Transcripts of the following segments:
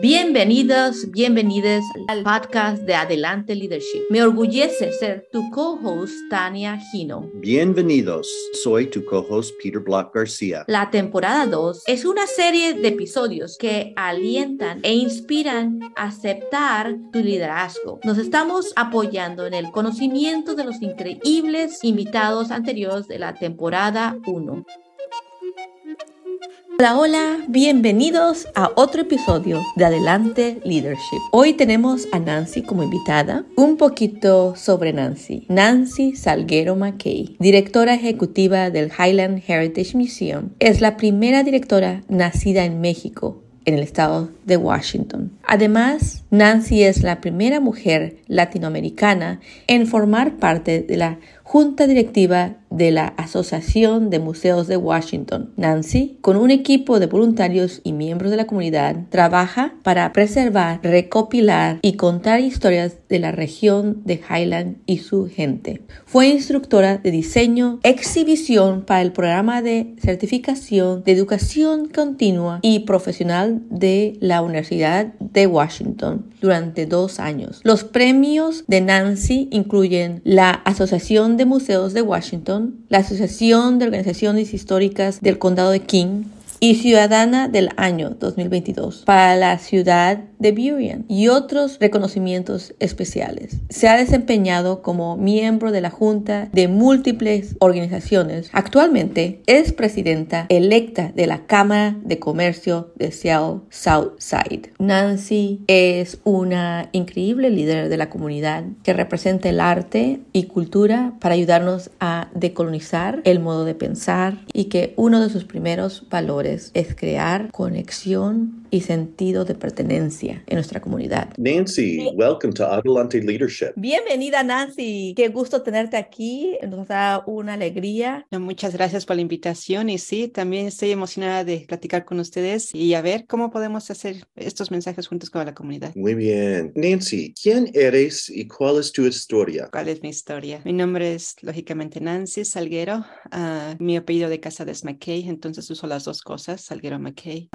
Bienvenidos, bienvenidas al podcast de Adelante Leadership. Me orgullece ser tu co-host Tania Gino. Bienvenidos, soy tu co-host Peter Block García. La temporada 2 es una serie de episodios que alientan e inspiran a aceptar tu liderazgo. Nos estamos apoyando en el conocimiento de los increíbles invitados anteriores de la temporada 1. Hola, hola, bienvenidos a otro episodio de Adelante Leadership. Hoy tenemos a Nancy como invitada. Un poquito sobre Nancy. Nancy Salguero McKay, directora ejecutiva del Highland Heritage Museum, es la primera directora nacida en México en el estado de Washington. Además, Nancy es la primera mujer latinoamericana en formar parte de la junta directiva de la Asociación de Museos de Washington. Nancy, con un equipo de voluntarios y miembros de la comunidad, trabaja para preservar, recopilar y contar historias de la región de Highland y su gente. Fue instructora de diseño, exhibición para el programa de certificación de educación continua y profesional de la Universidad de Washington durante dos años. Los premios de Nancy incluyen la Asociación de Museos de Washington, la Asociación de Organizaciones Históricas del Condado de King y Ciudadana del Año 2022 para la ciudad de Burien y otros reconocimientos especiales. Se ha desempeñado como miembro de la Junta de múltiples organizaciones. Actualmente es presidenta electa de la Cámara de Comercio de Seattle Southside. Nancy es una increíble líder de la comunidad que representa el arte y cultura para ayudarnos a decolonizar el modo de pensar y que uno de sus primeros valores es crear conexión y sentido de pertenencia en nuestra comunidad. Nancy, welcome to Adelante Leadership. Bienvenida Nancy, qué gusto tenerte aquí, nos da una alegría. Muchas gracias por la invitación y sí, también estoy emocionada de platicar con ustedes y a ver cómo podemos hacer estos mensajes juntos con la comunidad. Muy bien. Nancy, ¿quién eres y cuál es tu historia? ¿Cuál es mi historia? Mi nombre es lógicamente Nancy Salguero, uh, mi apellido de casa es McKay, entonces uso las dos cosas, Salguero McKay.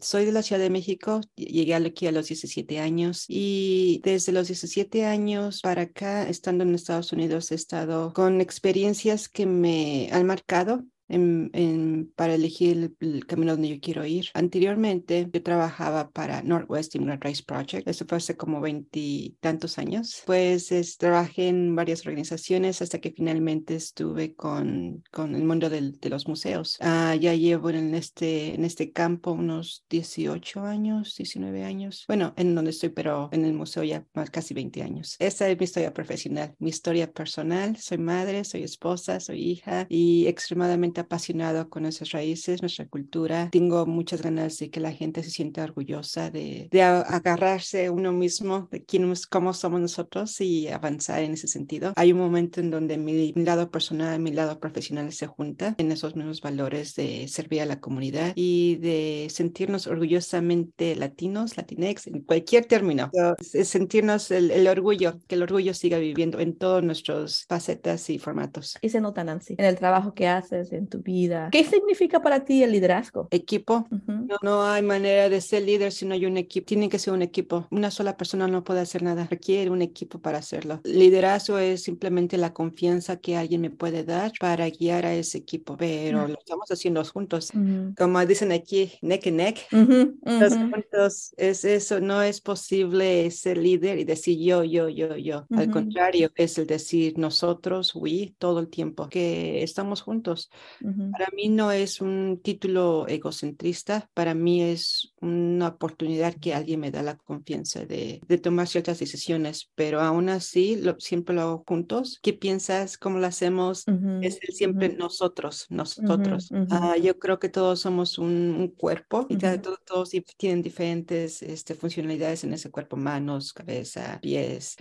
Soy de la ciudad de México. Llegué aquí a los 17 años y desde los 17 años para acá, estando en Estados Unidos, he estado con experiencias que me han marcado en, para elegir el, camino donde yo quiero ir. Anteriormente yo trabajaba para Northwest Immigrant Rights Project, eso fue hace como veintitantos años. Pues trabajé en varias organizaciones hasta que finalmente estuve con, con el mundo del, de los museos. Ah, ya llevo en este, en este campo unos 18 años, 19 años. Bueno, en donde estoy, pero en el museo ya más casi 20 años. Esa es mi historia profesional, mi historia personal. Soy madre, soy esposa, soy hija y extremadamente apasionado con nuestras raíces, nuestra cultura. Tengo muchas ganas de que la gente se sienta orgullosa de, de agarrarse uno mismo, de quién, cómo somos nosotros y avanzar en ese sentido. Hay un momento en donde mi, lado personal y mi lado profesional se junta en esos mismos valores de servir a la comunidad y de sentirnos orgullosamente latinos, latinex, en cualquier término. Es sentirnos el, el orgullo, que el orgullo siga viviendo en todos nuestros facetas y formatos. Y se nota, Nancy, en el trabajo que haces, en tu vida. ¿Qué significa para ti el liderazgo? Equipo. no, no, hay manera de ser líder si no hay un equipo. Tiene que ser un equipo. Una sola persona no puede hacer nada. Requiere un equipo para hacerlo. Liderazgo es simplemente la confianza que alguien me puede dar para guiar a ese equipo, pero lo estamos haciendo juntos. Como dicen aquí, neck and neck. Los juntos es eso. No es posible ser líder y decir yo, yo, yo, yo. Al contrario, es el decir nosotros, we, todo el tiempo, que estamos juntos. Para mí no es un título egocentrista, para mí es una oportunidad que alguien me da la confianza de, de tomar ciertas decisiones, pero aún así lo, siempre lo hago juntos. ¿Qué piensas? ¿Cómo lo hacemos? Es siempre nosotros, nosotros. Ah, yo creo que todos somos un, cuerpo y todos, todos, tienen diferentes este, funcionalidades en ese cuerpo, manos, cabeza, pies,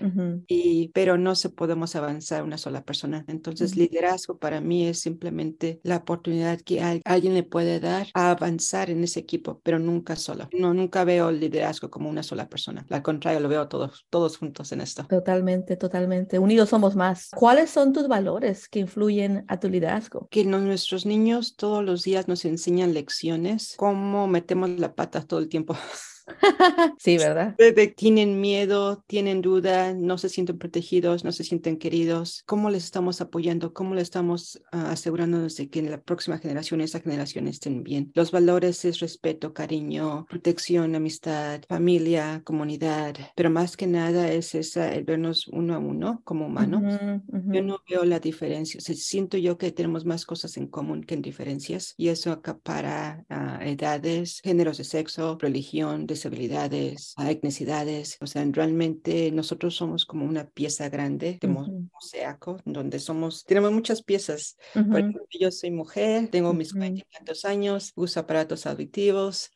y, pero no se podemos avanzar una sola persona. Entonces, liderazgo para mí es simplemente la oportunidad que alguien le puede dar a avanzar en ese equipo, pero nunca solo. No, nunca veo el liderazgo como una sola persona. Al contrario, lo veo todos, todos juntos en esto. Totalmente, totalmente. Unidos somos más. ¿Cuáles son tus valores que influyen a tu liderazgo? Que nuestros niños todos los días nos enseñan lecciones, cómo metemos la pata todo el tiempo. sí, ¿verdad? Tienen miedo, tienen duda, no se sienten protegidos, no se sienten queridos. ¿Cómo les estamos apoyando? ¿Cómo le estamos ah, asegurándonos de que en la próxima generación, esa generación estén bien? Los valores es respeto, cariño, protección, amistad, familia, comunidad, pero más que nada es esa, el vernos uno a uno como humanos. Ujú, ujú. Yo no veo la diferencia. O sea, siento yo que tenemos más cosas en común que en diferencias y eso acapara ah, edades, géneros de sexo, religión, disabilidades, ah, etnicidades. O sea, realmente nosotros somos como una pieza grande de mo- Ujú. mosaico donde somos, tenemos muchas piezas. Por ejemplo, yo soy mujer, tengo mis Ujú. cuarenta y tantos años, uso aparatos auditivos,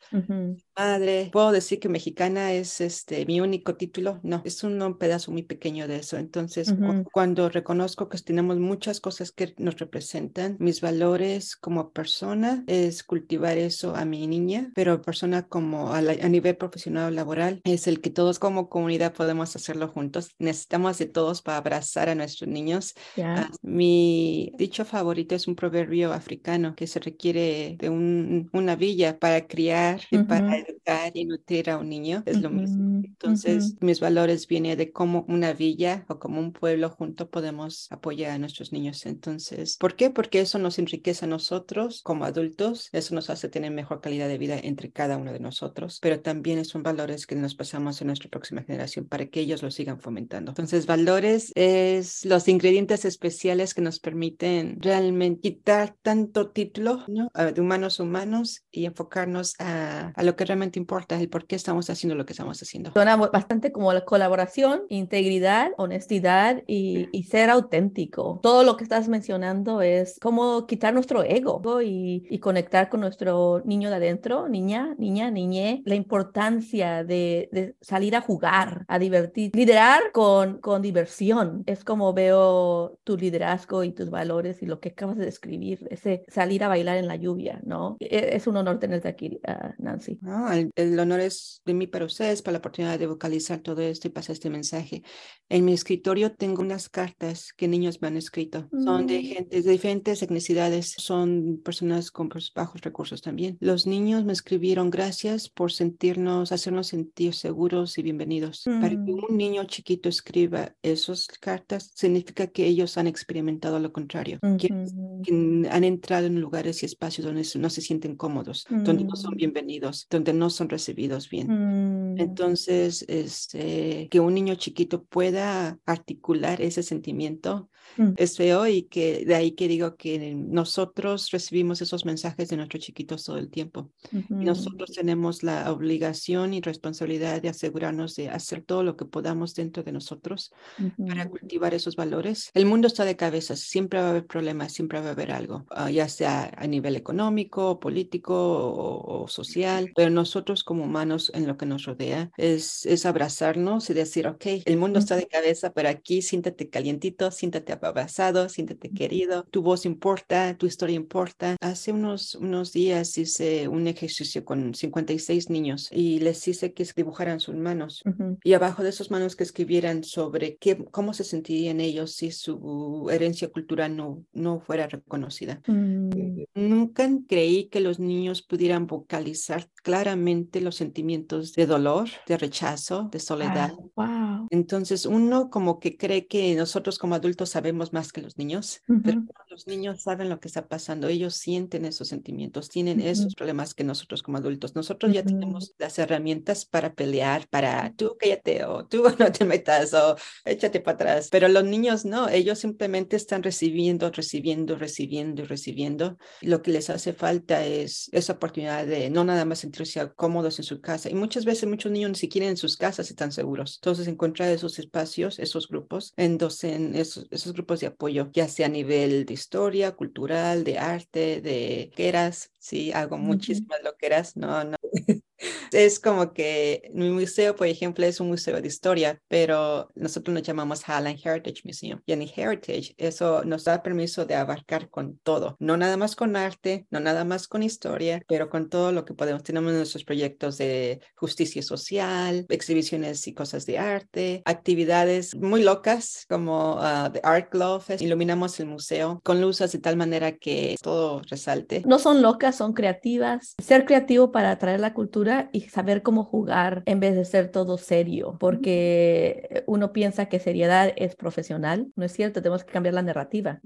madre. ¿Puedo decir que mexicana es este mi único título? No, es un, un pedazo muy pequeño de eso. Entonces, cu- cuando reconozco que tenemos muchas cosas que nos representan, mis valores como persona es cultivar eso a mi niña, pero persona como a, la- a nivel profesional o laboral es el que todos como comunidad podemos hacerlo juntos. Necesitamos de todos para abrazar a nuestros niños. Ah, mi dicho favorito es un proverbio africano que se requiere de un- una villa para criar y para. Educar y nutrir a un niño. Es lo mismo. Ujú, Entonces, ujú. mis valores vienen de cómo una villa o como un pueblo junto podemos apoyar a nuestros niños. Entonces, ¿por qué? Porque eso nos enriquece a nosotros como adultos, eso nos hace tener mejor calidad de vida entre cada uno de nosotros, pero también son valores que nos pasamos a nuestra próxima generación para que ellos lo sigan fomentando. Entonces, valores es los ingredientes especiales que nos permiten realmente quitar tanto título ¿no? Ah, de humanos humanos y enfocarnos a, a lo que realmente importa, el por qué estamos haciendo lo que estamos haciendo. Suena bastante como la colaboración, integridad, honestidad y, y ser auténtico. Todo lo que estás mencionando es como quitar nuestro ego y, y conectar con nuestro niño de adentro, niña, niña, niñe, la importancia de, de salir a jugar, a divertir, liderar con, con diversión. Es como veo tu liderazgo y tus valores y lo que acabas de describir, ese salir a bailar en la lluvia, ¿no? E- Es un honor tenerte aquí, ah, Nancy. No, el, el honor es de mí para ustedes, para la oportunidad de vocalizar todo esto y pasar este mensaje. En mi escritorio tengo unas cartas que niños me han escrito. Son de Mm. gente de diferentes etnicidades, son personas con bajos recursos también. Los niños me escribieron gracias por sentirnos, hacernos sentir seguros y bienvenidos. Para que Mm. un niño chiquito escriba esas cartas, significa que ellos han experimentado lo contrario, que Ujú. que han entrado en lugares y espacios donde no se sienten cómodos, donde no son Mm. bienvenidos, donde no son recibidos bien. Mm, Entonces, este, que un niño chiquito pueda articular ese sentimiento Mm. es feo y que de ahí que digo que nosotros recibimos esos mensajes de nuestros chiquitos todo el tiempo. Y ujú. nosotros tenemos la obligación y responsabilidad de asegurarnos de hacer todo lo que podamos dentro de nosotros para Ujú. cultivar esos valores. El mundo está de cabeza, siempre va a haber problemas, siempre va a haber algo, ah, ya sea a nivel económico, político o, o social, pero nosotros como humanos en lo que nos rodea es, es abrazarnos y decir, ok, el mundo está de cabeza, pero aquí siéntate calientito, siéntate abrazado, siéntate querido, tu voz importa, tu historia importa. Hace unos, unos días hice un ejercicio con 56 niños y les hice que dibujaran sus manos Ujú. y abajo de esos manos que escribieran sobre qué, cómo se sentirían ellos si su herencia cultural no, no fuera reconocida. Mm, Nunca creí que los niños pudieran vocalizar claramente los sentimientos de dolor, de rechazo, de soledad. wow, wow. Entonces uno como que cree que nosotros como adultos sabemos más que los niños, pero Ujú. no, los niños saben lo que está pasando, ellos sienten esos sentimientos, tienen esos Ujú. problemas que nosotros como adultos. Nosotros ya Ujú. tenemos las herramientas para pelear, para tú cállate o tú no te metas o échate para atrás, pero los niños no, ellos simplemente están recibiendo, recibiendo, recibiendo y recibiendo. Lo que les hace falta es esa oportunidad de no nada más sentirse cómodos en su casa. Y muchas veces muchos niños ni siquiera en sus casas están seguros. Entonces encontrar esos espacios, esos grupos, en docen, esos, esos grupos de apoyo, ya sea a nivel de historia, cultural, de arte, de queras, sí, hago muchísimas loqueras, no, no. Es como que mi museo, por ejemplo, es un museo de historia, pero nosotros nos llamamos Highland Heritage Museum. Y en Heritage, eso nos da permiso de abarcar con todo, no nada más con arte, no nada más con historia, pero con todo lo que podemos. Tenemos nuestros proyectos de justicia social, exhibiciones y cosas de arte, actividades muy locas como uh, The Art Glove. Iluminamos el museo con luces de tal manera que todo resalte. No son locas, son creativas. Ser creativo para atraer la cultura y saber cómo jugar en vez de ser todo serio, porque uno piensa que seriedad es profesional, no es cierto, tenemos que cambiar la narrativa.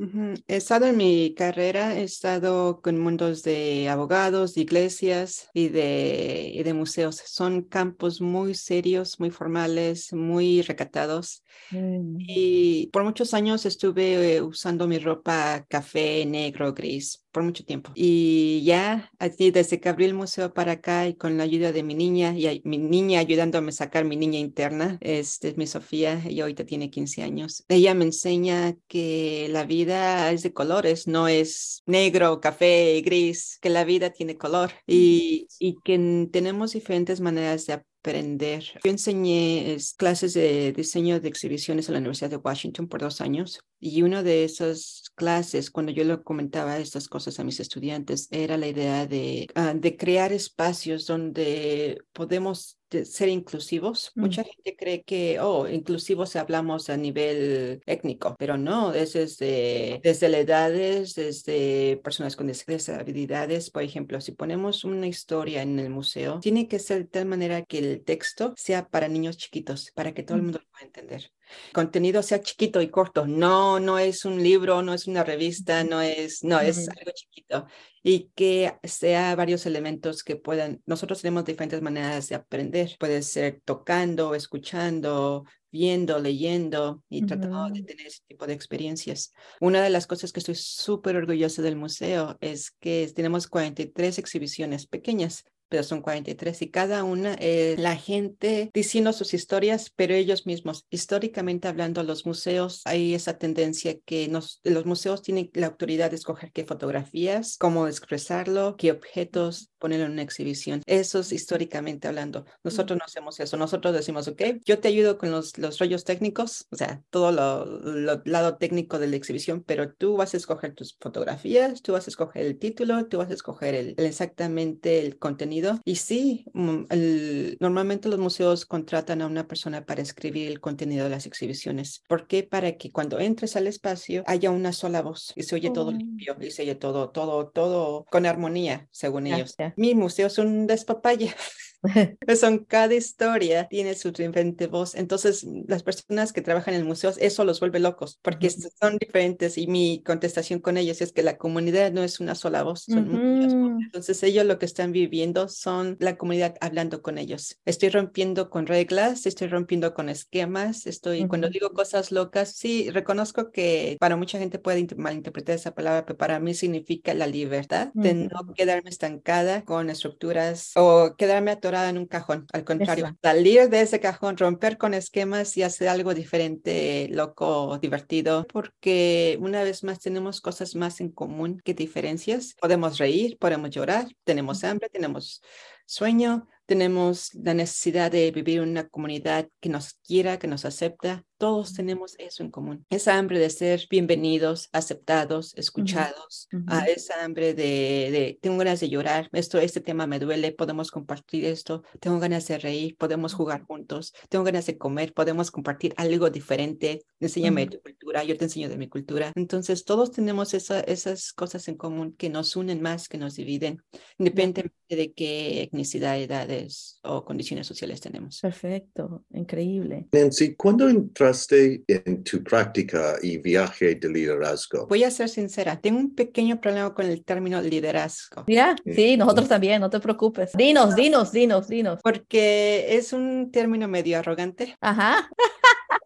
He estado en mi carrera, he estado con mundos de abogados, de iglesias y de, y de museos. Son campos muy serios, muy formales, muy recatados. Mm. Y por muchos años estuve eh, usando mi ropa café, negro, gris por mucho tiempo. Y ya así desde que abrí el museo para acá y con la ayuda de mi niña y mi niña ayudándome a sacar mi niña interna, este es mi Sofía, ella ahorita tiene 15 años. Ella me enseña que la vida es de colores, no es negro, café, gris, que la vida tiene color y, y que tenemos diferentes maneras de aprender. Yo enseñé clases de diseño de exhibiciones en la Universidad de Washington por dos años y una de esas clases, cuando yo le comentaba estas cosas a mis estudiantes, era la idea de, ah, de crear espacios donde podemos ser inclusivos. Mm. Mucha gente cree que, oh, inclusivos hablamos a nivel étnico, pero no, es desde, desde la edades, desde personas con discapacidades. Por ejemplo, si ponemos una historia en el museo, tiene que ser de tal manera que el texto sea para niños chiquitos, para que todo el Mm. mundo lo pueda entender contenido sea chiquito y corto. No, no es un libro, no es una revista, no es, no, es algo chiquito. Y que sea varios elementos que puedan, nosotros tenemos diferentes maneras de aprender. Puede ser tocando, escuchando, viendo, leyendo y tratando de tener ese tipo de experiencias. Una de las cosas que estoy súper orgullosa del museo es que tenemos 43 exhibiciones pequeñas, pero son 43 y cada una es la gente diciendo sus historias, pero ellos mismos. Históricamente hablando, los museos, hay esa tendencia que nos, los museos tienen la autoridad de escoger qué fotografías, cómo expresarlo, qué objetos poner en una exhibición. Eso es históricamente hablando. Nosotros no hacemos eso. Nosotros decimos, ok, yo te ayudo con los, los rollos técnicos, o sea, todo lo, lo lado técnico de la exhibición, pero tú vas a escoger tus fotografías, tú vas a escoger el título, tú vas a escoger el, el exactamente el contenido. Y sí, mm, el- normalmente los museos contratan a una persona para escribir el contenido de las exhibiciones. ¿Por qué? Para que cuando entres al espacio haya una sola voz y se oye todo Oh. limpio y se oye todo, todo, todo con armonía, según ellos. Mi museo es un despapalle. Son cada historia tiene su diferente voz. Entonces, las personas que trabajan en museos, eso los vuelve locos, porque Ujú. son diferentes. Y mi contestación con ellos es que la comunidad no es una sola voz, son muchas voces. Ujú. Entonces, ellos lo que están viviendo son la comunidad hablando con ellos. Estoy rompiendo con reglas, estoy rompiendo con esquemas, estoy, cuando Ujú. digo cosas locas, sí, reconozco que para mucha gente puede inter- malinterpretar esa palabra, pero para mí significa la libertad de no quedarme estancada con estructuras o quedarme atorada en un cajón. Al contrario, Eso. salir de ese cajón, romper con esquemas y hacer algo diferente, loco, divertido, porque una vez más tenemos cosas más en común que diferencias. Podemos reír, podemos llorar, tenemos hambre, tenemos sueño, tenemos la necesidad de vivir en una comunidad que nos quiera, que nos acepta. Todos tenemos eso en común. Esa hambre de ser bienvenidos, aceptados, escuchados. a Ujú. esa hambre de, de, tengo ganas de llorar, esto, este tema me duele, podemos compartir esto. Tengo ganas de reír, podemos jugar juntos. Tengo ganas de comer, podemos compartir algo diferente. Enséñame de Ujú. tu cultura, yo te enseño de mi cultura. Entonces, todos tenemos esa, esas cosas en común que nos unen más, que nos dividen, independientemente de qué etnicidad, edades o condiciones sociales tenemos. Perfecto, increíble. Nancy, ¿cuándo entraste en tu práctica y viaje de liderazgo? Voy a ser sincera, tengo un pequeño problema con el término liderazgo. Ya, Mm. sí, nosotros también, no te preocupes. Dinos, dinos, dinos, dinos. Porque es un término medio arrogante. Ajá.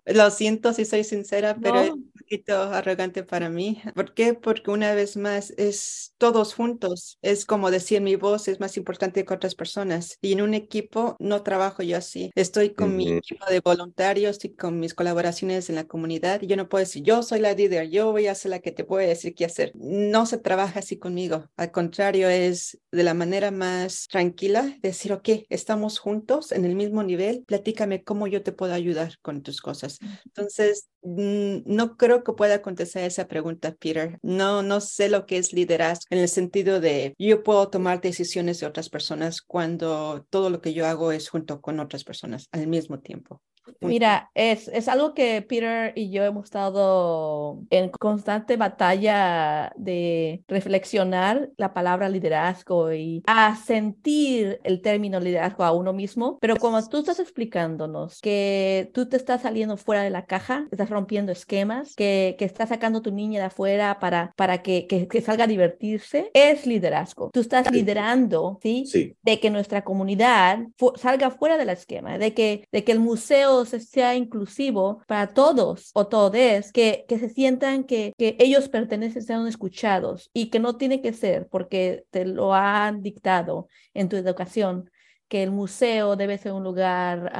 Lo siento si soy sincera, pero No. Poquito arrogante para mí. ¿Por qué? Porque una vez más es todos juntos. Es como decir mi voz es más importante que otras personas. Y en un equipo no trabajo yo así. Estoy con mi equipo de voluntarios y con mis colaboraciones en la comunidad. Y yo no puedo decir, yo soy la líder, yo voy a ser la que te puede decir qué hacer. No se trabaja así conmigo. Al contrario, es de la manera más tranquila decir, ok, estamos juntos en el mismo nivel. Platícame cómo yo te puedo ayudar con tus cosas. Entonces, no creo que pueda contestar esa pregunta, Peter. No, no sé lo que es liderazgo en el sentido de yo puedo tomar decisiones de otras personas cuando todo lo que yo hago es junto con otras personas al mismo tiempo. Mira, es, es algo que Peter y yo hemos estado en constante batalla de reflexionar la palabra liderazgo y a sentir el término liderazgo a uno mismo, pero como tú estás explicándonos que tú te estás saliendo fuera de la caja, estás rompiendo esquemas, que, que estás sacando a tu niña de afuera para, para que, que, que salga a divertirse, es liderazgo. Tú estás liderando, ¿sí? Sí, De que nuestra comunidad fu- salga fuera del esquema, de que, de que el museo se- sea inclusivo para todos o todes, que, que se sientan que, que ellos pertenecen, sean escuchados y que no tiene que ser porque te lo han dictado en tu educación que el museo debe ser un lugar,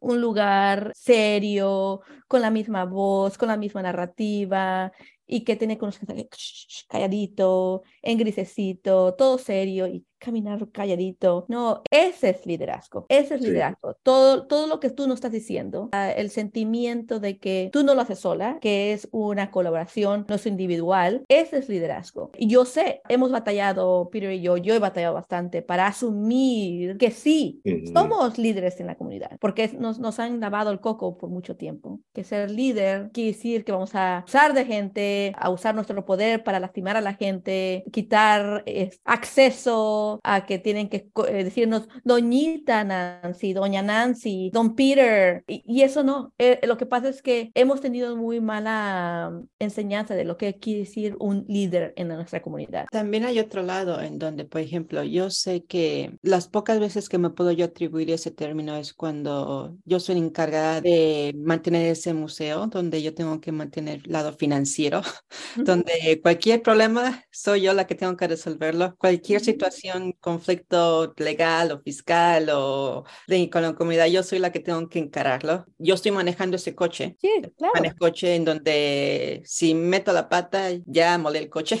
un lugar serio, con la misma voz, con la misma narrativa, y que tiene que calladito, en grisecito, todo serio y caminar calladito. No, ese es liderazgo, ese es Sí. liderazgo. Todo, todo lo que tú nos estás diciendo, ah, el sentimiento de que tú no lo haces sola, que es una colaboración, no es individual, ese es liderazgo. Y yo sé, hemos batallado, Peter y yo, yo he batallado bastante para asumir que sí, Ujú. somos líderes en la comunidad, porque nos, nos han lavado el coco por mucho tiempo. Que ser líder quiere decir que vamos a usar de gente, a usar nuestro poder para lastimar a la gente, quitar eh, acceso a que tienen que eh, decirnos doñita Nancy, doña Nancy, don Peter, y, y eso no. Eh, lo que pasa es que hemos tenido muy mala mm, enseñanza de lo que quiere decir un líder en nuestra comunidad. También hay otro lado en donde, por ejemplo, yo sé que las pocas veces que me puedo yo atribuir ese término es cuando yo soy encargada de mantener ese museo, donde yo tengo que mantener el lado financiero, donde cualquier problema soy yo la que tengo que resolverlo. Cualquier Ujú. Situación, conflicto legal o fiscal o de, con la comunidad, yo soy la que tengo que encararlo. Yo estoy manejando ese coche. Sí, claro. Manejo coche en donde si meto la pata ya molé el coche.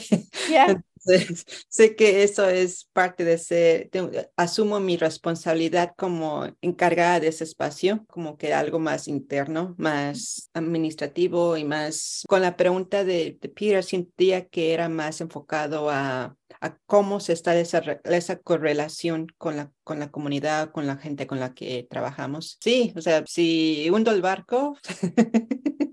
Ya. Sé que eso es parte de ser, asumo mi responsabilidad como encargada de ese espacio, como que algo más interno, más administrativo y más, con la pregunta de, Peter, sentía que era más enfocado a, a cómo se está esa, esa correlación con la, con la comunidad, con la gente con la que trabajamos. Sí, o sea, si hundo el barco,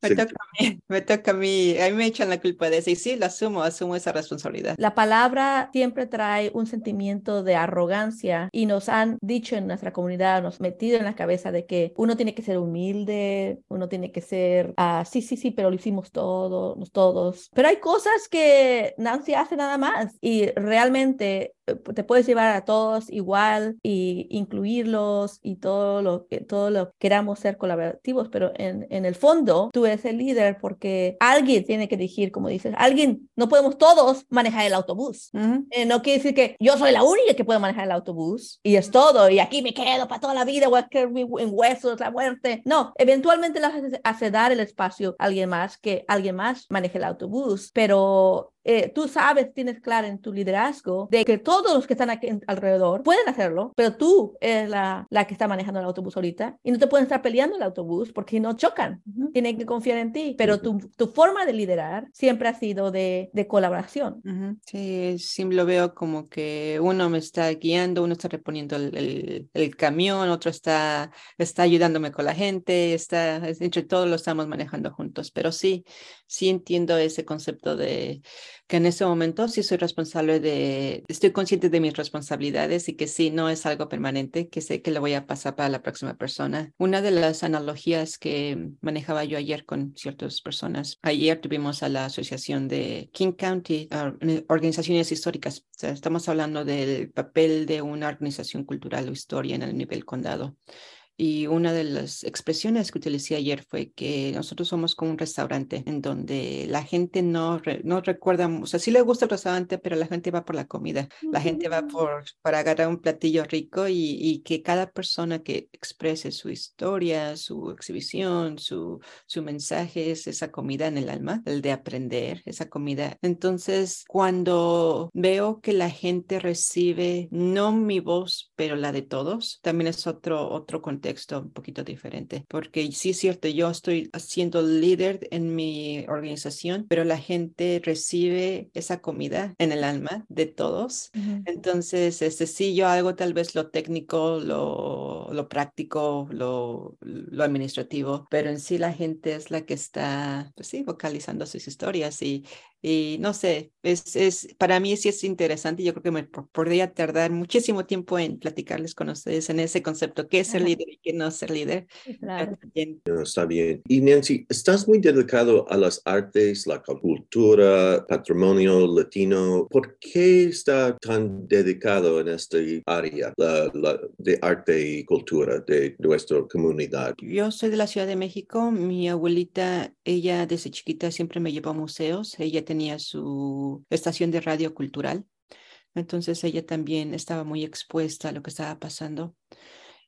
me Sí. toca a mí, me toca a mí, a mí me echan la culpa de eso y sí, lo asumo, asumo esa responsabilidad. La palabra siempre trae un sentimiento de arrogancia y nos han dicho en nuestra comunidad, nos metido en la cabeza de que uno tiene que ser humilde, uno tiene que ser, ah, sí, sí, sí, pero lo hicimos todos, todos. Pero hay cosas que Nancy hace nada más y realmente te puedes llevar a todos igual y incluirlos y todo lo que todo lo queramos ser colaborativos, pero en, en el fondo tú eres el líder porque alguien tiene que dirigir, como dices, alguien, no podemos todos manejar el autobús. Ujú. Eh, no quiere decir que yo soy la única que puede manejar el autobús y es todo, y aquí me quedo para toda la vida, voy a quedar mi- en huesos, la muerte. No, eventualmente le hace, hace dar el espacio a alguien más, que alguien más maneje el autobús, pero eh, tú sabes, tienes claro en tu liderazgo de que todos los que están aquí alrededor pueden hacerlo, pero tú eres la, la que está manejando el autobús ahorita y no te pueden estar peleando el autobús porque no chocan. Tienen que confiar en ti, pero tu, tu forma de liderar siempre ha sido de, de colaboración. Ujú, Sí, sí lo veo como que uno me está guiando, uno está reponiendo el, el- el camión, otro está, está ayudándome con la gente, está, es- entre todos lo estamos manejando juntos, pero sí, sí entiendo ese concepto de que en ese momento sí soy responsable de, estoy consciente de mis responsabilidades y que sí, no es algo permanente, que sé que lo voy a pasar para la próxima persona. Una de las analogías que manejaba yo ayer con ciertas personas, ayer tuvimos a la Asociación de King County, ah, Organizaciones Históricas. Estamos hablando del papel de una organización cultural o historia en el nivel condado. Y una de las expresiones que utilicé ayer fue que nosotros somos como un restaurante en donde la gente no, re- no recuerda, o sea, sí le gusta el restaurante, pero la gente va por la comida. La gente va por, para agarrar un platillo rico y, y que cada persona que exprese su historia, su exhibición, su, su mensaje es esa comida en el alma, el de aprender, esa comida. Entonces, cuando veo que la gente recibe no mi voz, pero la de todos, también es otro, otro contexto contexto un poquito diferente, porque sí es cierto, yo estoy siendo líder en mi organización, pero la gente recibe esa comida en el alma de todos. Entonces, este, sí, yo hago tal vez lo técnico, lo, lo práctico, lo, lo administrativo, pero en sí la gente es la que está, pues sí, vocalizando sus historias y y no sé, es, es, para mí sí es interesante. Yo creo que me podría tardar muchísimo tiempo en platicarles con ustedes en ese concepto, qué es ser líder y qué no es ser líder. Claro. está bien. Y Nancy, estás muy dedicado a las artes, la cultura, patrimonio latino. ¿Por qué está tan dedicado en esta área la, la, de arte y cultura de nuestra comunidad? Yo soy de la Ciudad de México. Mi abuelita, ella desde chiquita siempre me llevó a museos. Ella tenía su estación de radio cultural. Entonces ella también estaba muy expuesta a lo que estaba pasando.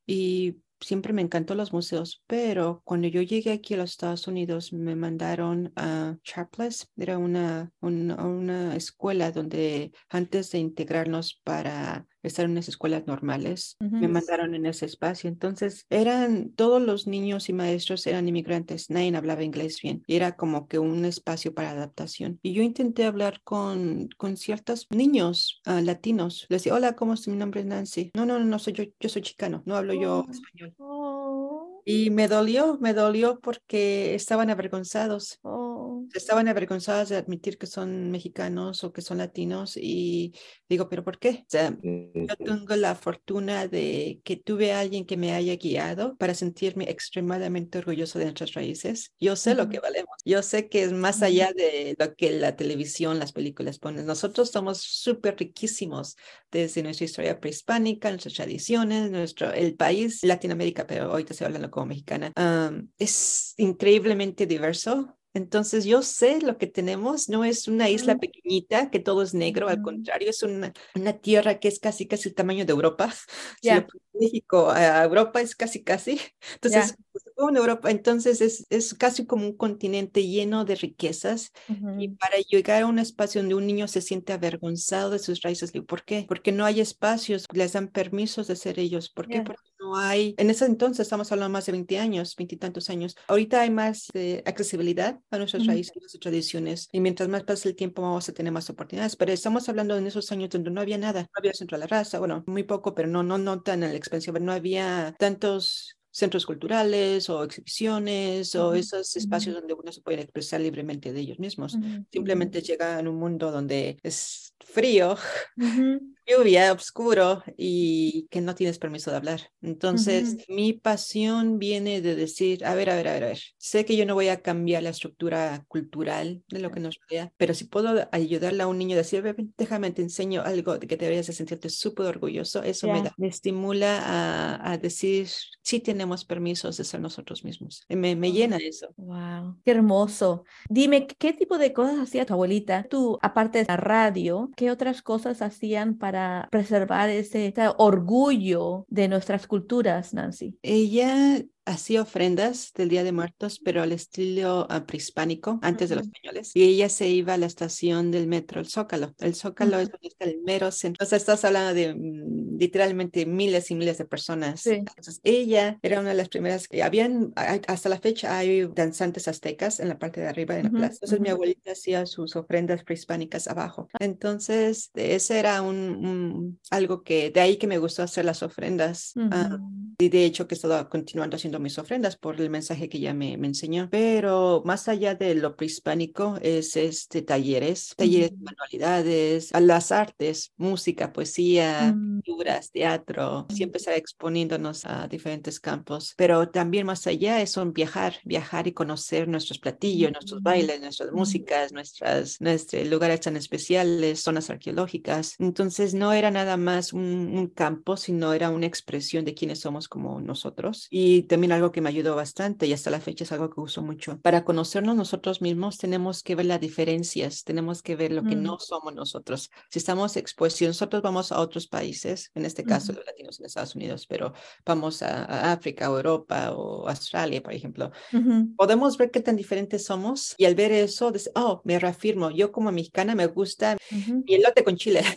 Y siempre me encantó los museos, pero cuando yo llegué aquí a los Estados Unidos me mandaron a Sharpless, era una, una, escuela donde antes de integrarnos para estar en unas escuelas normales, me mandaron en ese espacio. Entonces eran, todos los niños y maestros eran inmigrantes, nadie hablaba inglés bien, y era como que un espacio para adaptación. Y yo intenté hablar con, con ciertos niños uh, latinos. Les decía, hola, ¿cómo es mi nombre? Es Nancy. No, no, no, no soy yo, yo soy chicano, no hablo yo oh. español. Oh. Y me dolió, me dolió porque estaban avergonzados. Oh. Estaban avergonzados de admitir que son mexicanos o que son latinos y digo, pero ¿por qué? O sea, yo tengo la fortuna de que tuve a alguien que me haya guiado para sentirme extremadamente orgulloso de nuestras raíces. Yo sé lo que valemos. Yo sé que es más allá de lo que la televisión, las películas ponen. Nosotros somos súper riquísimos desde nuestra historia prehispánica, nuestras tradiciones, nuestro, el país, Latinoamérica, pero hoy te estoy hablando como mexicana, es increíblemente diverso. Entonces yo sé lo que tenemos, no es una isla pequeñita que todo es negro, al contrario, es una, una tierra que es casi casi el tamaño de Europa. México a Europa es casi casi. Entonces, pues, Europa, entonces es, es casi como un continente lleno de riquezas. Y para llegar a un espacio donde un niño se siente avergonzado de sus raíces, ¿por qué? Porque no hay espacios, les dan permisos de ser ellos. ¿Por qué? Porque no hay, en ese entonces estamos hablando más de 20 años, 20 y tantos años. Ahorita hay más eh, accesibilidad a nuestras raíces y nuestras tradiciones. Y mientras más pasa el tiempo, vamos a tener más oportunidades. Pero estamos hablando en esos años donde no había nada, no había centro de la raza, bueno, muy poco, pero no, no, no tan el expensivo, no había tantos centros culturales o exhibiciones o esos espacios donde uno se puede expresar libremente de ellos mismos. Simplemente llega a un mundo donde es frío, lluvia, oscuro y que no tienes permiso de hablar. Entonces, mi pasión viene de decir, a ver, a ver, a ver, a ver, sé que yo no voy a cambiar la estructura cultural de lo que nos rodea, pero si puedo ayudarle a un niño a decir, déjame, te enseño algo de que deberías de sentirte súper orgulloso, eso me, da, me estimula a, a, decir, sí tenemos permisos de ser nosotros mismos. Me, me llena eso. Wow, qué hermoso. Dime, ¿qué tipo de cosas hacía tu abuelita? Tú, aparte de la radio, ¿qué otras cosas hacían para para preservar ese, ese orgullo de nuestras culturas, Nancy? Ella hacía ofrendas del Día de Muertos, pero al estilo uh, prehispánico, antes de los españoles. Y ella se iba a la estación del metro, el Zócalo. El Zócalo es donde está el mero centro. O sea, estás hablando de mm, literalmente miles y miles de personas. Entonces, ella era una de las primeras. que Habían, hasta la fecha, hay danzantes aztecas en la parte de arriba de la plaza. Entonces, mi abuelita hacía sus ofrendas prehispánicas abajo. Entonces, ese era un, algo que, de ahí que me gustó hacer las ofrendas. Y de hecho, que he estado continuando haciendo mis ofrendas por el mensaje que ella me, me enseñó. Pero más allá de lo prehispánico es este talleres, talleres de manualidades, a las artes, música, poesía, mm. pinturas, teatro, siempre estar exponiéndonos a diferentes campos. Pero también más allá es un viajar, viajar y conocer nuestros platillos, nuestros mm. bailes, nuestras mm. músicas, nuestras, nuestros lugares tan especiales, zonas arqueológicas. Entonces no era nada más un, un campo, sino era una expresión de quiénes somos como nosotros. Y también algo que me ayudó bastante y hasta la fecha es algo que uso mucho. Para conocernos nosotros mismos tenemos que ver las diferencias, tenemos que ver lo que mm. no somos nosotros. Si estamos expuestos, si nosotros vamos a otros países, en este caso los latinos en Estados Unidos, pero vamos a, África o Europa o Australia, por ejemplo, podemos ver qué tan diferentes somos y al ver eso, oh, me reafirmo, yo como mexicana me gusta mi elote con chile.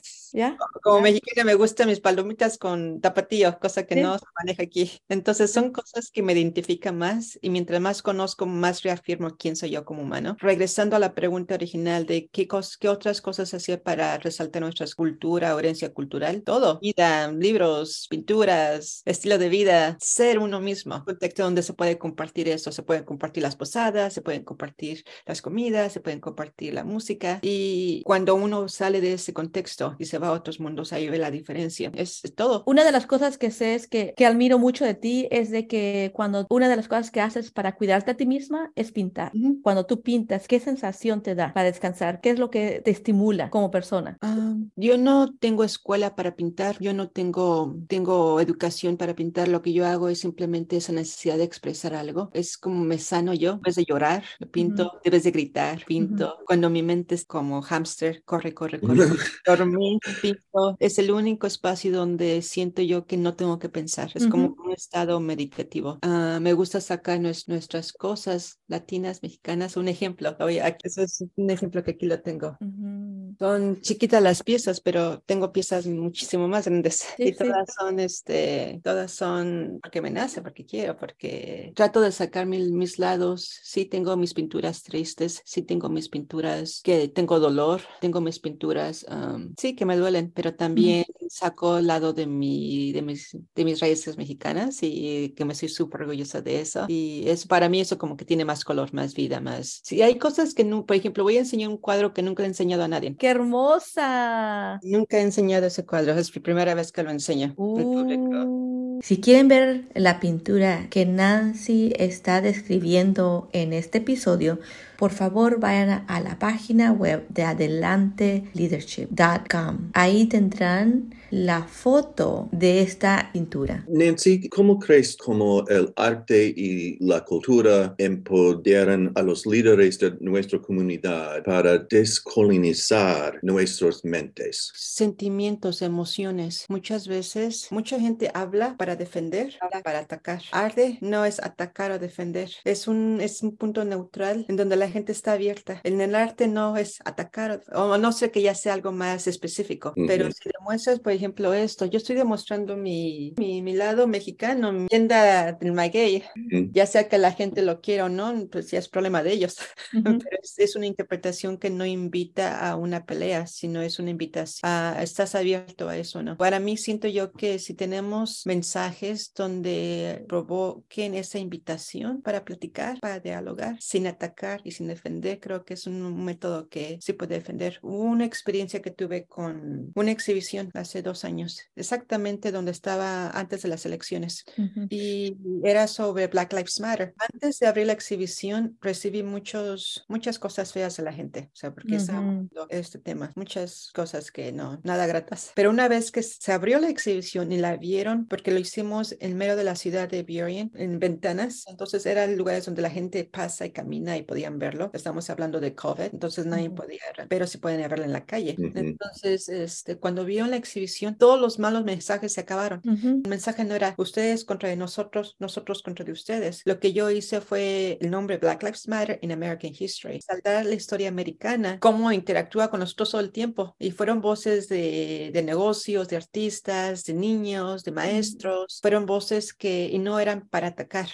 Como mexicana me gustan mis palomitas con tapatío, cosa que Sí. no se maneja aquí. Entonces son cosas que me identifican más y mientras más conozco, más reafirmo quién soy yo como humano. Regresando a la pregunta original de qué, cos- qué otras cosas hacía para resaltar nuestra cultura herencia cultural, todo. Vida, libros, pinturas, estilo de vida, ser uno mismo. Un contexto donde se puede compartir eso, se pueden compartir las posadas, se pueden compartir las comidas, se pueden compartir la música y cuando uno sale de ese contexto y se va a otros mundos, ahí ve la diferencia. Es, es todo. Una de las cosas que sé es que, que admiro mucho de ti es de que cuando una de las cosas que haces para cuidarte a ti misma es pintar. Ujú. Cuando tú pintas, ¿qué sensación te da para descansar? ¿Qué es lo que te estimula como persona? Ah, yo no tengo escuela para pintar, yo no tengo, tengo educación para pintar, lo que yo hago es simplemente esa necesidad de expresar algo, es como me sano yo, en vez de llorar, pinto, debes de gritar, pinto, cuando mi mente es como hámster, corre, corre, corre, dormir, pinto, es el único espacio donde siento yo que no tengo que pensar, es como Ujú. un estado meditativo. Ah, me gusta sacar nues- nuestras cosas latinas, mexicanas, un ejemplo, Oye, aquí- eso es un ejemplo que aquí lo tengo. Son chiquitas las piezas, pero tengo piezas muchísimo más grandes Sí, y sí. todas son, este, todas son porque me nace, porque quiero, porque trato de sacar mi- mis lados. Sí tengo mis pinturas tristes, sí tengo mis pinturas que tengo dolor, tengo mis pinturas, am, sí que me duelen, pero también saco el lado de mi, de mis, de mis raíces mexicanas y que me estoy súper orgullosa de eso. Y es para mí eso como que tiene más color, más vida, más. Sí, hay cosas que no, por ejemplo, voy a enseñar un cuadro que nunca he enseñado a nadie. ¡Qué hermosa! Nunca he enseñado ese cuadro, es mi primera vez que lo enseño al público. Uh. Si quieren ver la pintura que Nancy está describiendo en este episodio, por favor vayan a- la página web de adelanteleadership.com. Ahí tendrán la foto de esta pintura. Nancy, ¿cómo crees como el arte y la cultura empoderan a los líderes de nuestra comunidad para descolonizar nuestras mentes? Sentimientos, emociones. Muchas veces, mucha gente habla para defender, habla para atacar. Arte no es atacar o defender, es un, es un punto neutral en donde la gente está abierta. En el arte no es atacar, o no sé que ya sea algo más específico, pero Ujú. si demuestras, por ejemplo, esto, yo estoy demostrando mi, mi, mi lado mexicano, mi tienda del maguey, Ujú. ya sea que la gente lo quiera o no, pues ya es problema de ellos. Ujú. Pero es, es una interpretación que no invita a una pelea, sino es una invitación a estás abierto a eso, ¿no? Para mí siento yo que si tenemos mensajes donde provoquen esa invitación para platicar, para dialogar, sin atacar y sin defender, creo que es un método que sí puede defender. Hubo una experiencia que tuve con una exhibición hace dos años, exactamente donde estaba antes de las elecciones Ujú. y era sobre Black Lives Matter. Antes de abrir la exhibición, recibí muchos, muchas cosas feas de la gente, o sea, porque Ujú. hablando este tema, muchas cosas que no, nada gratas. Pero una vez que se abrió la exhibición y la vieron, porque lo hicimos en medio de la ciudad de Burien, en ventanas, entonces eran lugares donde la gente pasa y camina y podían verlo. Estamos hablando de COVID, entonces nadie Ujú. podía, pero sí pueden verlo en la calle. Ujú. Entonces, este, cuando vieron la exhibición, todos los malos mensajes se acabaron. Ujú. El mensaje no era ustedes contra de nosotros, nosotros contra de ustedes. Lo que yo hice fue el nombre Black Lives Matter in American History. Saltar la historia americana, cómo interactúa con nosotros todo el tiempo. Y fueron voces de, de negocios, de artistas, de niños, de maestros. Fueron voces que y no eran para atacar.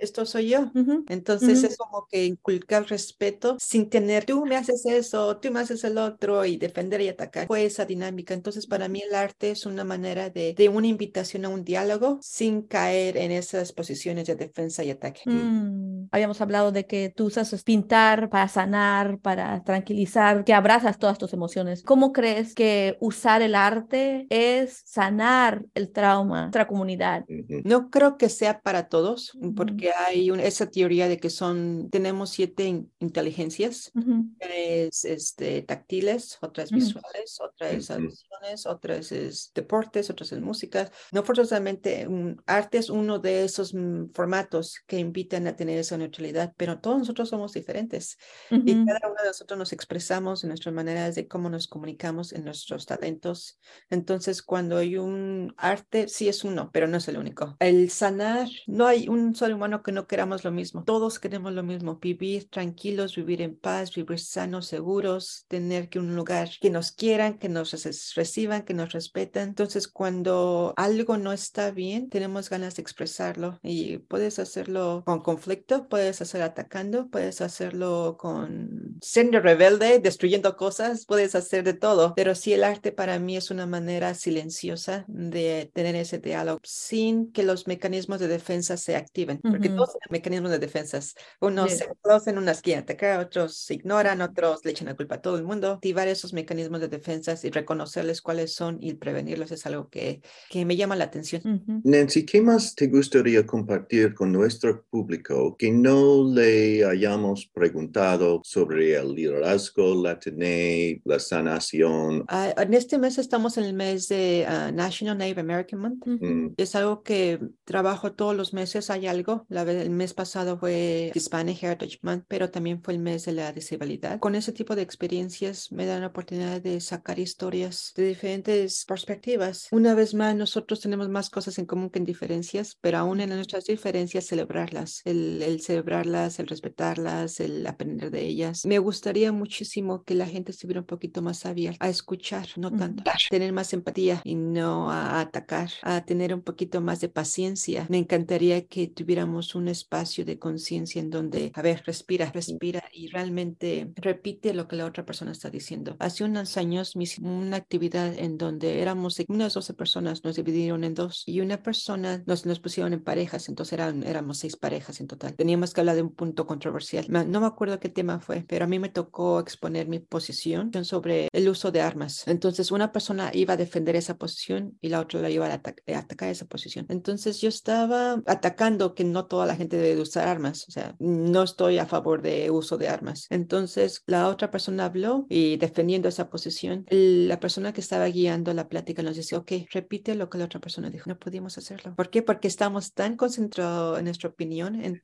Esto soy yo. Entonces es como que inculcar respeto sin tener, tú me haces eso, tú me haces el otro y defender y atacar. Fue esa dinámica. Entonces para mí el arte es una manera de, de una invitación a un diálogo sin caer en esas posiciones de defensa y ataque. Mm. Habíamos hablado de que tú usas pintar para sanar, para tranquilizar, que abrazas todas tus emociones. ¿Cómo crees que usar el arte es sanar el trauma de nuestra comunidad? No creo que sea para todos, Ujú. porque hay un- esa teoría de que son, tenemos siete in- inteligencias. Ujú. es este, táctiles, otras Ujú. visuales, otras Ujú. audiciones, otras es deportes, otras es música. No forzosamente un, arte es uno de esos mm, formatos que invitan a tener esa neutralidad, pero todos nosotros somos diferentes y Ujú. cada uno de nosotros nos expresamos en nuestras maneras de cómo nos comunicamos, en nuestros talentos. Entonces, cuando hay un arte, sí es uno, pero no es el único. El sanar, no hay un solo humano que no queramos lo mismo, todos queremos lo mismo. Vivir tranquilos, vivir en paz, vivir sanos, seguros, tener que un lugar que nos quieran, que nos reciban, que nos respeten. Entonces, cuando algo no está bien, tenemos ganas de expresarlo y puedes hacerlo con conflicto, puedes hacer atacando, puedes hacerlo con siendo rebelde, destruyendo cosas, puedes hacer de todo. Pero sí, el arte para mí es una manera silenciosa de tener ese diálogo sin que los mecanismos de defensa se activen, porque todos tienen mecanismos de defensas. Unos se en una esquina atacar, otros se ignoran, otros le echan la culpa a todo el mundo. Activar esos mecanismos de defensa y reconocerles cuáles son y prevenirlos es algo que, que me llama la atención. Nancy, ¿qué más te gustaría compartir con nuestro público que no le hayamos preguntado sobre el liderazgo latine, la sanación? Ah, en este mes estamos en el mes de ah, National Native American Month. Mm. Es algo que trabajo todos los meses, hay algo. La, el mes pasado fue Hispanic Heritage Month, pero también fue el mes de la disabilidad. Con ese tipo de experiencias me dan la oportunidad de sacar historias de diferentes perspectivas. Una vez más, nosotros tenemos más cosas en común que en diferencias, pero aún en nuestras diferencias celebrarlas, el, el celebrarlas, el respetarlas, el aprender de ellas. Me gustaría muchísimo que la gente estuviera un poquito más abierta a escuchar, no tanto, tener más empatía y no a atacar, a tener un poquito más de paciencia. Me encantaría que tuviéramos un espacio de conciencia en donde, a ver, respira, respira y realmente repite lo que la otra persona está diciendo. Hace unos años me una actividad en donde éramos unas 12 personas, nos dividieron en dos y una persona nos, nos pusieron en parejas, entonces eran, éramos seis parejas en total. Teníamos que hablar de un punto controversial. No me acuerdo qué tema fue, pero a mí me tocó exponer mi posición sobre el uso de armas. Entonces una persona iba a defender esa posición y la otra la iba a, atacar esa posición. Entonces yo estaba atacando que no toda la gente debe usar armas, o sea, no estoy a favor de uso de armas. Entonces la otra persona habló y defendiendo esa posición, la persona que estaba guiando la plática nos dice, ok, repite lo que la otra persona dijo. No pudimos hacerlo. ¿Por qué? Porque estamos tan concentrados en nuestra opinión en,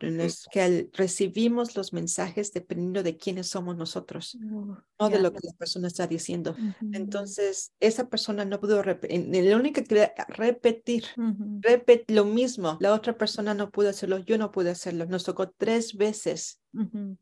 que recibimos los mensajes dependiendo de quiénes somos nosotros, no de lo que la persona está diciendo. Entonces, esa persona no pudo repetir, la única que repetir, repetir lo mismo. La otra persona no pudo hacerlo, yo no pude hacerlo. Nos tocó tres veces practice. Mm-hmm.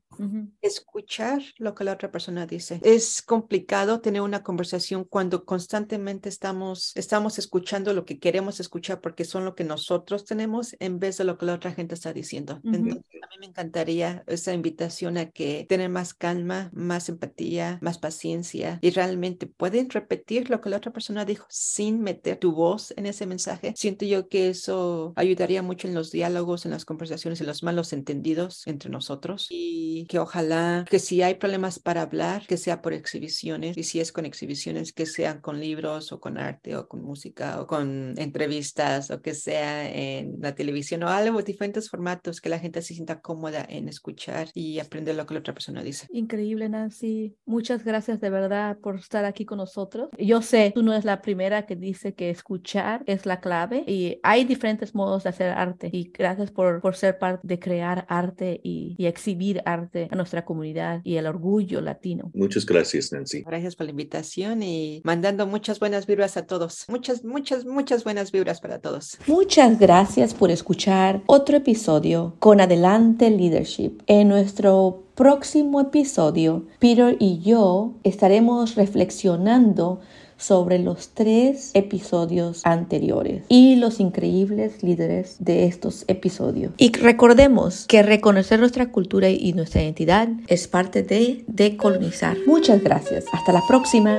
Escuchar lo que la otra persona dice. Es complicado tener una conversación cuando constantemente estamos, estamos escuchando lo que queremos escuchar porque son lo que nosotros tenemos en vez de lo que la otra gente está diciendo. Entonces, a mí me encantaría esa invitación a que tener más calma, más empatía, más paciencia y realmente pueden repetir lo que la otra persona dijo sin meter tu voz en ese mensaje. Siento yo que eso ayudaría mucho en los diálogos, en las conversaciones, en los malos entendidos entre nosotros y que ojalá que si hay problemas para hablar, que sea por exhibiciones y si es con exhibiciones, que sean con libros o con arte o con música o con entrevistas o que sea en la televisión o algo, diferentes formatos que la gente se sienta cómoda en escuchar y aprender lo que la otra persona dice. Increíble, Nancy. Muchas gracias de verdad por estar aquí con nosotros. Yo sé, tú no es la primera que dice que escuchar es la clave y hay diferentes modos de hacer arte y gracias por, por ser parte de crear arte y, y exhibir arte a nuestra comunidad y el orgullo latino. Muchas gracias, Nancy. Gracias por la invitación y mandando muchas buenas vibras a todos. Muchas, muchas, muchas buenas vibras para todos. Muchas gracias por escuchar otro episodio con Adelante Leadership. En nuestro próximo episodio, Peter y yo estaremos reflexionando sobre los tres episodios anteriores y los increíbles líderes de estos episodios. Y recordemos que reconocer nuestra cultura y nuestra identidad es parte de decolonizar. Muchas gracias. Hasta la próxima.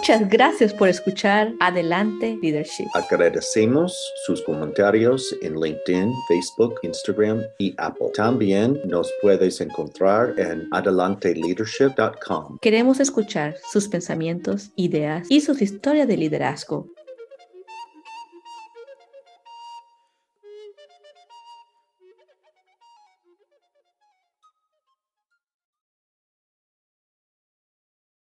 Muchas gracias por escuchar Adelante Leadership. Agradecemos sus comentarios en LinkedIn, Facebook, Instagram y Apple. También nos puedes encontrar en adelanteleadership.com. Queremos escuchar sus pensamientos, ideas y sus historias de liderazgo.